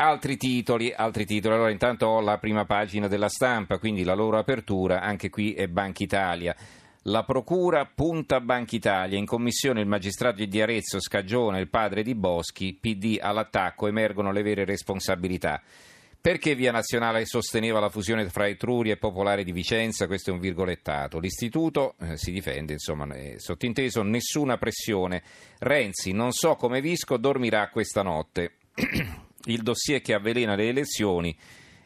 Altri titoli, altri titoli. Allora, intanto ho la prima pagina della stampa, quindi la loro apertura, anche qui è Banca Italia. La procura punta Banca Italia. In commissione il magistrato di Arezzo scagiona il padre di Boschi, PD all'attacco, emergono le vere responsabilità. Perché Via Nazionale sosteneva la fusione fra Etruria e Popolare di Vicenza? Questo è un virgolettato. L'istituto eh, si difende, insomma, è sottinteso, nessuna pressione. Renzi, non so come Visco dormirà questa notte. il dossier che avvelena le elezioni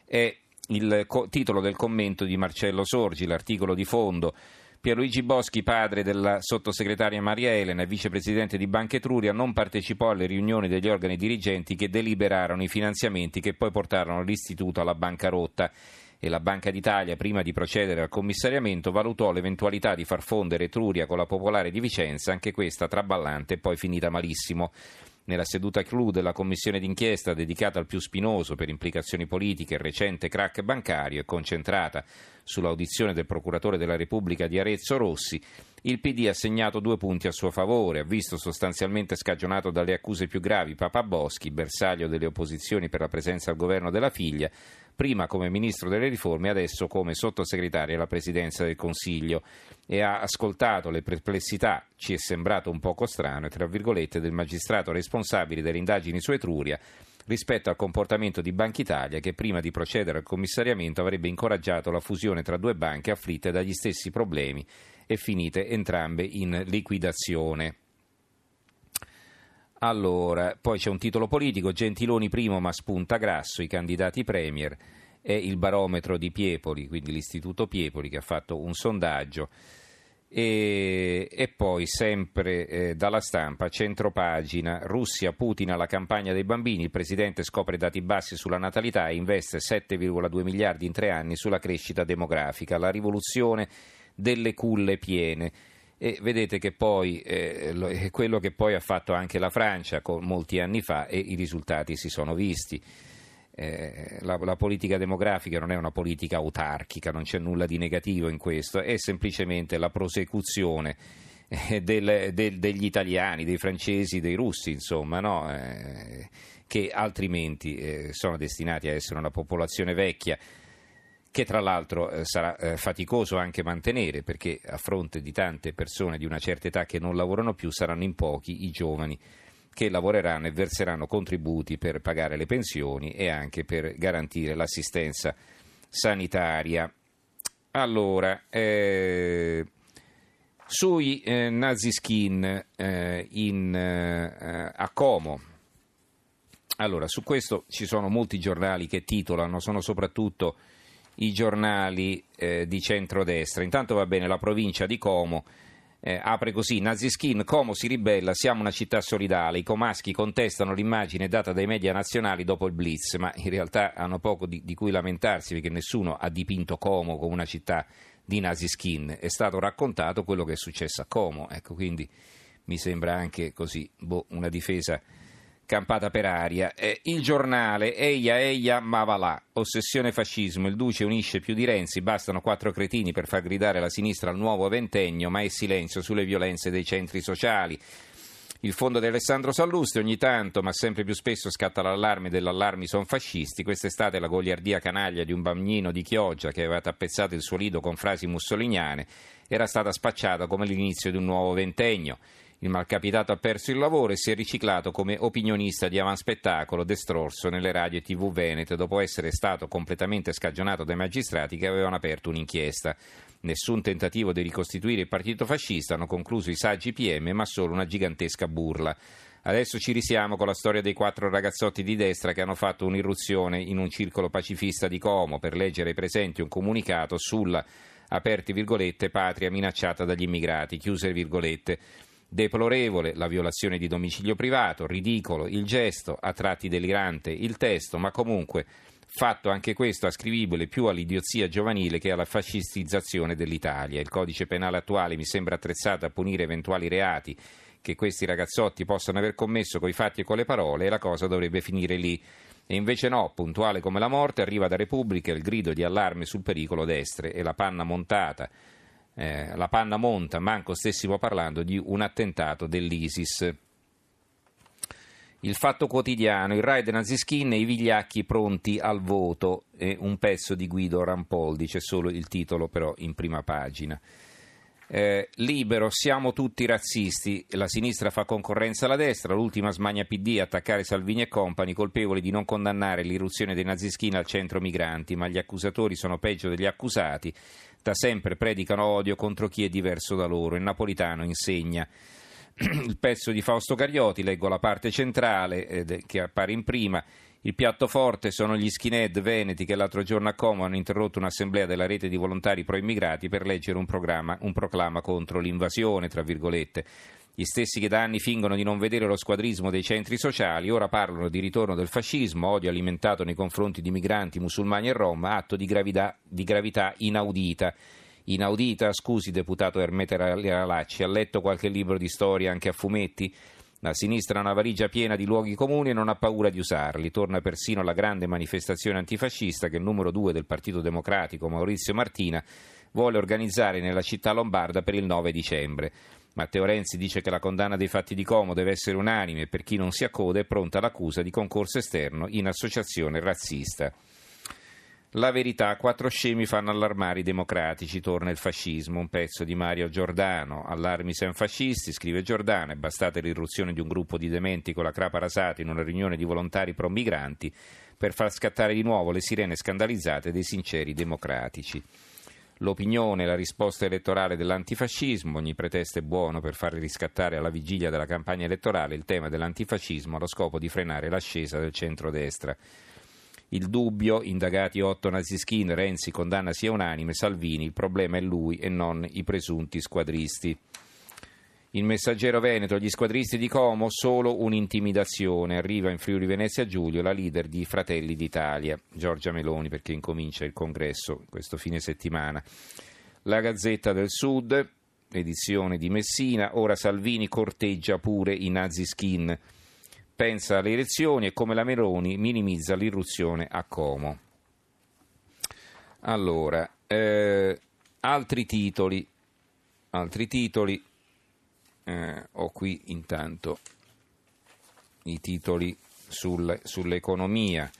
è il co- titolo del commento di Marcello Sorgi, l'articolo di fondo. Pierluigi Boschi, padre della sottosegretaria Maria Elena e vicepresidente di Banca Etruria, non partecipò alle riunioni degli organi dirigenti che deliberarono i finanziamenti che poi portarono l'istituto alla bancarotta e la Banca d'Italia, prima di procedere al commissariamento, valutò l'eventualità di far fondere Etruria con la Popolare di Vicenza, anche questa traballante e poi finita malissimo. Nella seduta clou della commissione d'inchiesta dedicata al più spinoso per implicazioni politiche recente crack bancario e concentrata sull'audizione del procuratore della Repubblica di Arezzo Rossi, il PD ha segnato due punti a suo favore, ha visto sostanzialmente scagionato dalle accuse più gravi Papa Boschi, bersaglio delle opposizioni per la presenza al governo della figlia, prima come ministro delle riforme, adesso come sottosegretario alla presidenza del Consiglio e ha ascoltato le perplessità, ci è sembrato un poco strano, tra virgolette, del magistrato responsabile delle indagini su Etruria rispetto al comportamento di Banca Italia che prima di procedere al commissariamento avrebbe incoraggiato la fusione tra due banche afflitte dagli stessi problemi e finite entrambe in liquidazione. Allora, poi c'è un titolo politico, Gentiloni primo ma spunta Grasso, i candidati premier, è il barometro di Piepoli, quindi l'Istituto Piepoli che ha fatto un sondaggio. E, e, poi sempre eh, dalla stampa, centropagina, Russia, Putin alla campagna dei bambini, il presidente scopre dati bassi sulla natalità e investe 7,2 miliardi in tre anni sulla crescita demografica, la rivoluzione delle culle piene. E vedete che poi eh, è quello che poi ha fatto anche la Francia molti anni fa e i risultati si sono visti. Eh, la, la, politica demografica non è una politica autarchica, non c'è nulla di negativo in questo, è semplicemente la prosecuzione eh, del, del, degli italiani, dei francesi, dei russi, insomma, no? eh, che altrimenti eh, sono destinati a essere una popolazione vecchia che tra l'altro eh, sarà eh, faticoso anche mantenere perché a fronte di tante persone di una certa età che non lavorano più saranno in pochi i giovani che lavoreranno e verseranno contributi per pagare le pensioni e anche per garantire l'assistenza sanitaria. Allora, eh, sui eh, nazi skin eh, in, eh, a Como, allora su questo ci sono molti giornali che titolano, sono soprattutto i giornali eh, di centrodestra. Intanto va bene, la provincia di Como eh, apre così, Naziskin, Como si ribella, siamo una città solidale, i comaschi contestano l'immagine data dai media nazionali dopo il blitz, ma in realtà hanno poco di, di cui lamentarsi perché nessuno ha dipinto Como come una città di Naziskin, è stato raccontato quello che è successo a Como, ecco quindi mi sembra anche così boh, una difesa campata per aria. Eh, il giornale, Eia, Eia, ma va là. Ossessione fascismo, il Duce unisce più di Renzi, bastano quattro cretini per far gridare la sinistra al nuovo ventennio, ma è silenzio sulle violenze dei centri sociali. Il fondo di Alessandro Sallusti ogni tanto, ma sempre più spesso, scatta l'allarme dell'allarmi sono fascisti. Quest'estate la goliardia canaglia di un bambino di Chioggia che aveva tappezzato il suo lido con frasi mussoliniane era stata spacciata come l'inizio di un nuovo ventennio. Il malcapitato ha perso il lavoro e si è riciclato come opinionista di avanspettacolo destrorso nelle radio e tv venete dopo essere stato completamente scagionato dai magistrati che avevano aperto un'inchiesta. Nessun tentativo di ricostituire il partito fascista hanno concluso i saggi PM, ma solo una gigantesca burla. Adesso ci risiamo con la storia dei quattro ragazzotti di destra che hanno fatto un'irruzione in un circolo pacifista di Como per leggere ai presenti un comunicato sulla, aperti virgolette, patria minacciata dagli immigrati, chiuse virgolette. Deplorevole la violazione di domicilio privato, ridicolo il gesto, a tratti delirante il testo, ma comunque fatto anche questo ascrivibile più all'idiozia giovanile che alla fascistizzazione dell'Italia. Il codice penale attuale mi sembra attrezzato a punire eventuali reati che questi ragazzotti possano aver commesso coi fatti e con le parole e la cosa dovrebbe finire lì. E invece no, puntuale come la morte, arriva da Repubblica il grido di allarme sul pericolo destre e la panna montata eh, la panna monta, manco stessimo parlando di un attentato dell'ISIS. Il Fatto Quotidiano, il raid Naziskin e i vigliacchi pronti al voto, e un pezzo di Guido Rampoldi, c'è solo il titolo però in prima pagina. Eh, libero, siamo tutti razzisti, la sinistra fa concorrenza alla destra, l'ultima smania PD attaccare Salvini e compagni colpevoli di non condannare l'irruzione dei nazischini al centro migranti, ma gli accusatori sono peggio degli accusati, da sempre predicano odio contro chi è diverso da loro. Il Napolitano insegna il pezzo di Fausto Carioti, leggo la parte centrale eh, che appare in prima. Il piatto forte sono gli skinhead veneti che l'altro giorno a Como hanno interrotto un'assemblea della rete di volontari pro-immigrati per leggere un, un proclama contro l'invasione, tra virgolette. Gli stessi che da anni fingono di non vedere lo squadrismo dei centri sociali, ora parlano di ritorno del fascismo, odio alimentato nei confronti di migranti, musulmani e rom, atto di gravità, di gravità inaudita. Inaudita, scusi deputato Ermete Ralacci, ha letto qualche libro di storia anche a fumetti? La sinistra ha una valigia piena di luoghi comuni e non ha paura di usarli. Torna persino la grande manifestazione antifascista che il numero due del Partito Democratico, Maurizio Martina, vuole organizzare nella città lombarda per il 9 dicembre. Matteo Renzi dice che la condanna dei fatti di Como deve essere unanime per chi non si accoda è pronta l'accusa di concorso esterno in associazione razzista. La verità, quattro scemi fanno allarmare i democratici, torna il fascismo, un pezzo di Mario Giordano. Allarmi sen fascisti, scrive Giordano, è bastata l'irruzione di un gruppo di dementi con la crapa rasata in una riunione di volontari pro-migranti per far scattare di nuovo le sirene scandalizzate dei sinceri democratici. L'opinione la risposta elettorale dell'antifascismo, ogni pretesto è buono per far riscattare alla vigilia della campagna elettorale il tema dell'antifascismo allo scopo di frenare l'ascesa del centrodestra. Il dubbio, indagati otto naziskin, Renzi condanna sia unanime, Salvini, il problema è lui e non i presunti squadristi. Il messaggero Veneto, gli squadristi di Como, solo un'intimidazione. Arriva in Friuli Venezia Giulio la leader di Fratelli d'Italia, Giorgia Meloni, perché incomincia il congresso questo fine settimana. La Gazzetta del Sud, edizione di Messina, ora Salvini corteggia pure i naziskin pensa alle elezioni e come la Meloni minimizza l'irruzione a Como. Allora, eh, altri titoli, altri titoli, eh, ho qui intanto i titoli sul, sull'economia.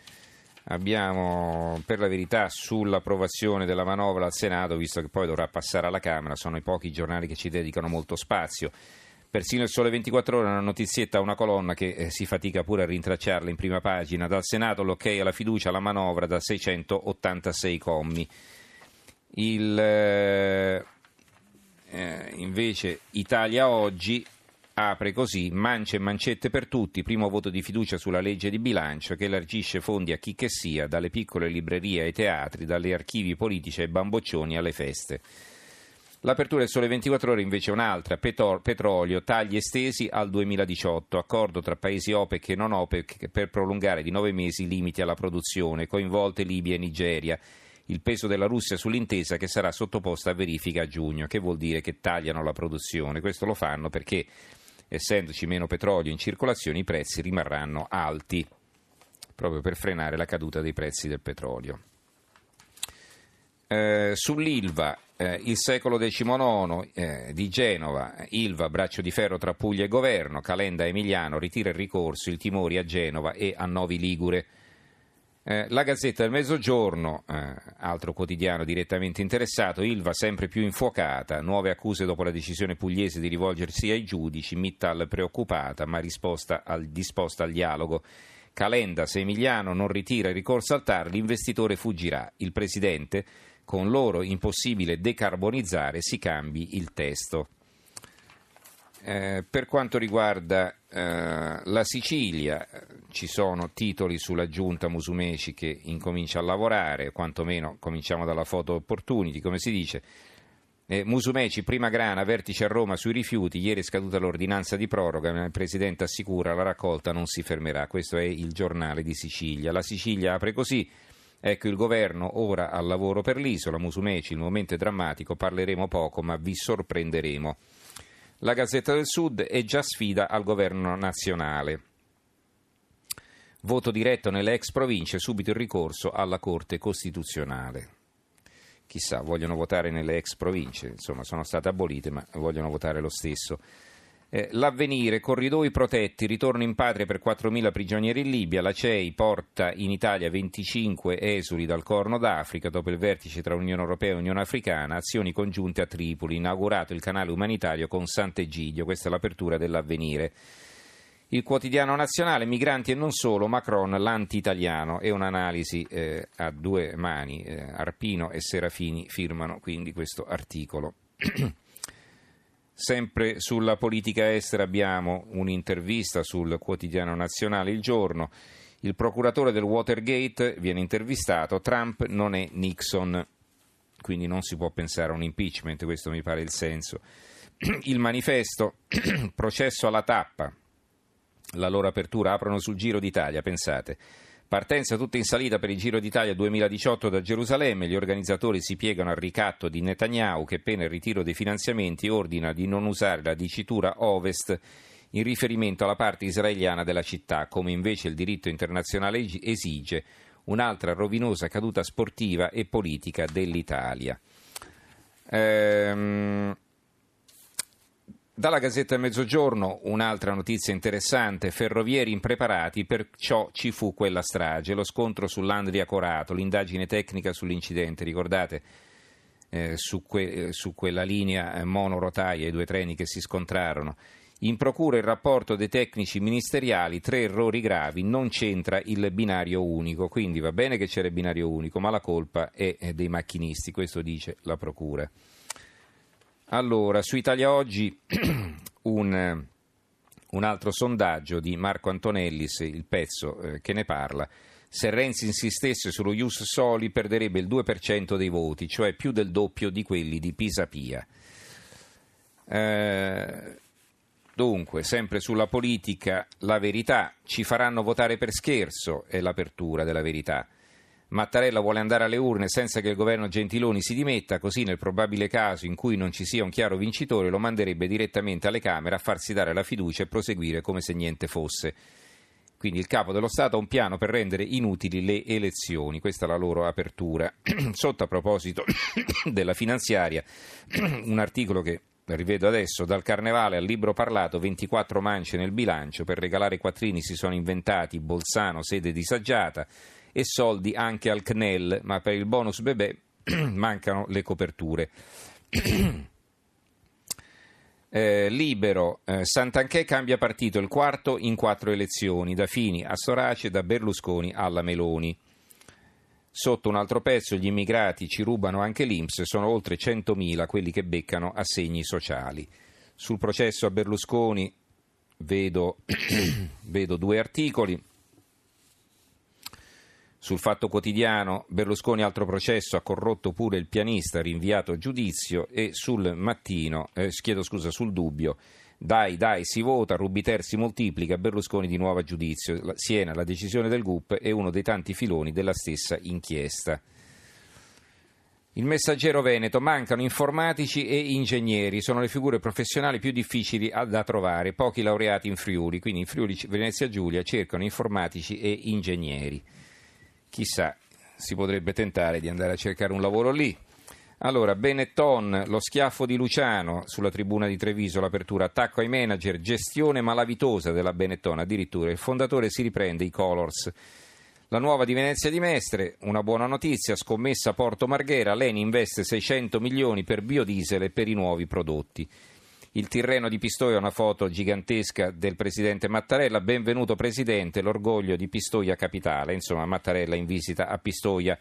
Abbiamo per la verità sull'approvazione della manovra al Senato, visto che poi dovrà passare alla Camera, sono i pochi giornali che ci dedicano molto spazio. Persino il Sole 24 Ore, una notizietta, una colonna che eh, si fatica pure a rintracciarla in prima pagina. Dal Senato l'ok alla fiducia alla manovra da 686 commi. Il, eh, eh, invece Italia oggi apre così mance e mancette per tutti, primo voto di fiducia sulla legge di bilancio che elargisce fondi a chi che sia, dalle piccole librerie ai teatri, dalle archivi politici ai bamboccioni alle feste. L'apertura del Sole 24 Ore invece è un'altra, petrolio, tagli estesi al 2018, accordo tra paesi OPEC e non OPEC per prolungare di nove mesi i limiti alla produzione, coinvolte Libia e Nigeria. Il peso della Russia sull'intesa che sarà sottoposta a verifica a giugno, che vuol dire che tagliano la produzione. Questo lo fanno perché, essendoci meno petrolio in circolazione, i prezzi rimarranno alti, proprio per frenare la caduta dei prezzi del petrolio. Eh, sull'Ilva eh, il secolo XIX eh, di Genova, Ilva, braccio di ferro tra Puglia e governo, Calenda Emiliano ritira il ricorso, il timori a Genova e a Novi Ligure. Eh, la Gazzetta del Mezzogiorno, eh, altro quotidiano direttamente interessato, Ilva sempre più infuocata, nuove accuse dopo la decisione pugliese di rivolgersi ai giudici, Mittal preoccupata ma al, disposta al dialogo. Calenda, se Emiliano non ritira il ricorso al TAR, l'investitore fuggirà. Il presidente con loro impossibile decarbonizzare, si cambi il testo. Eh, per quanto riguarda eh, la Sicilia, ci sono titoli sulla giunta Musumeci che incomincia a lavorare, quantomeno cominciamo dalla foto opportunity, come si dice. Eh, Musumeci, prima grana, vertice a Roma sui rifiuti, ieri è scaduta l'ordinanza di proroga, ma il Presidente assicura la raccolta non si fermerà. Questo è il giornale di Sicilia. La Sicilia apre così, Ecco il governo ora al lavoro per l'isola, Musumeci, il momento è drammatico, parleremo poco ma vi sorprenderemo. La Gazzetta del Sud è già sfida al governo nazionale. Voto diretto nelle ex province, subito il ricorso alla Corte Costituzionale. Chissà, vogliono votare nelle ex province, insomma sono state abolite ma vogliono votare lo stesso. Eh, l'avvenire, corridoi protetti, ritorno in patria per 4.000 prigionieri in Libia, la CEI porta in Italia 25 esuli dal Corno d'Africa dopo il vertice tra Unione Europea e Unione Africana, azioni congiunte a Tripoli, inaugurato il canale umanitario con Sant'Egidio, questa è l'apertura dell'avvenire. Il quotidiano nazionale, migranti e non solo, Macron l'anti-italiano e un'analisi eh, a due mani, eh, Arpino e Serafini firmano quindi questo articolo. Sempre sulla politica estera abbiamo un'intervista sul quotidiano nazionale Il Giorno. Il procuratore del Watergate viene intervistato, Trump non è Nixon, quindi non si può pensare a un impeachment, questo mi pare il senso. Il manifesto, processo alla tappa, la loro apertura aprono sul Giro d'Italia, pensate. Partenza tutta in salita per il Giro d'Italia 2018 da Gerusalemme, gli organizzatori si piegano al ricatto di Netanyahu che pena il ritiro dei finanziamenti ordina di non usare la dicitura ovest in riferimento alla parte israeliana della città, come invece il diritto internazionale esige, un'altra rovinosa caduta sportiva e politica dell'Italia. Ehm, dalla Gazzetta Mezzogiorno un'altra notizia interessante, ferrovieri impreparati, perciò ci fu quella strage, lo scontro sull'Andria Corato, l'indagine tecnica sull'incidente, ricordate eh, su, que- su, quella linea eh, monorotaia i due treni che si scontrarono. In procura il rapporto dei tecnici ministeriali, tre errori gravi, non c'entra il binario unico, quindi va bene che c'era il binario unico, ma la colpa è dei macchinisti, questo dice la procura. Allora, su Italia Oggi un, un, altro sondaggio di Marco Antonellis, il pezzo eh, che ne parla. Se Renzi insistesse sullo Ius Soli perderebbe il 2% dei voti, cioè più del doppio di quelli di Pisapia. Eh, dunque, sempre sulla politica, la verità, ci faranno votare per scherzo, è l'apertura della verità. Mattarella vuole andare alle urne senza che il governo Gentiloni si dimetta, così nel probabile caso in cui non ci sia un chiaro vincitore lo manderebbe direttamente alle Camere a farsi dare la fiducia e proseguire come se niente fosse. Quindi il capo dello Stato ha un piano per rendere inutili le elezioni, questa è la loro apertura. Sotto a proposito della finanziaria, un articolo che rivedo adesso, dal carnevale al libro parlato 24 mance nel bilancio, per regalare quattrini si sono inventati Bolzano, sede disagiata, e soldi anche al CNEL, ma per il bonus bebè mancano le coperture. Eh, libero, eh, Santanchè cambia partito, il quarto in quattro elezioni, da Fini a Sorace, da Berlusconi alla Meloni. Sotto un altro pezzo, gli immigrati ci rubano anche l'Inps, sono oltre 100.000 quelli che beccano assegni sociali. Sul processo a Berlusconi vedo, vedo due articoli. Sul fatto quotidiano Berlusconi altro processo, ha corrotto pure il pianista, rinviato a giudizio e sul mattino, eh, chiedo scusa, sul dubbio, dai dai si vota, Rubiter si moltiplica, Berlusconi di nuovo a giudizio, Siena la decisione del GUP è uno dei tanti filoni della stessa inchiesta. Il messaggero Veneto, mancano informatici e ingegneri, sono le figure professionali più difficili da trovare, pochi laureati in Friuli, quindi in Friuli Venezia Giulia cercano informatici e ingegneri chissà, si potrebbe tentare di andare a cercare un lavoro lì. Allora, Benetton, lo schiaffo di Luciano sulla tribuna di Treviso, l'apertura, attacco ai manager, gestione malavitosa della Benetton, addirittura il fondatore si riprende i Colors. La nuova di Venezia di Mestre, una buona notizia, scommessa Porto Marghera, Leni investe 600 milioni per biodiesel e per i nuovi prodotti. Il Tirreno di Pistoia, una foto gigantesca del presidente Mattarella. Benvenuto presidente, l'orgoglio di Pistoia capitale. Insomma, Mattarella in visita a Pistoia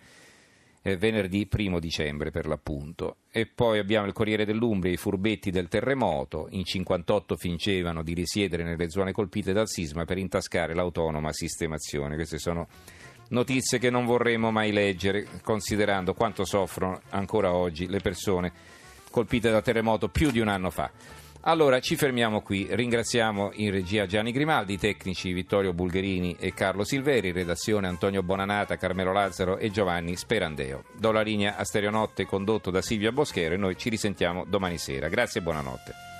eh, venerdì 1 dicembre per l'appunto. E poi abbiamo il Corriere dell'Umbria, i furbetti del terremoto. In 58 fingevano di risiedere nelle zone colpite dal sisma per intascare l'autonoma sistemazione. Queste sono notizie che non vorremmo mai leggere, considerando quanto soffrono ancora oggi le persone colpite da terremoto più di un anno fa. Allora ci fermiamo qui, ringraziamo in regia Gianni Grimaldi, i tecnici Vittorio Bulgherini e Carlo Silveri, redazione Antonio Bonanata, Carmelo Lazzaro e Giovanni Sperandeo. Do la linea a Stereonotte condotto da Silvia Boschero e noi ci risentiamo domani sera. Grazie e buonanotte.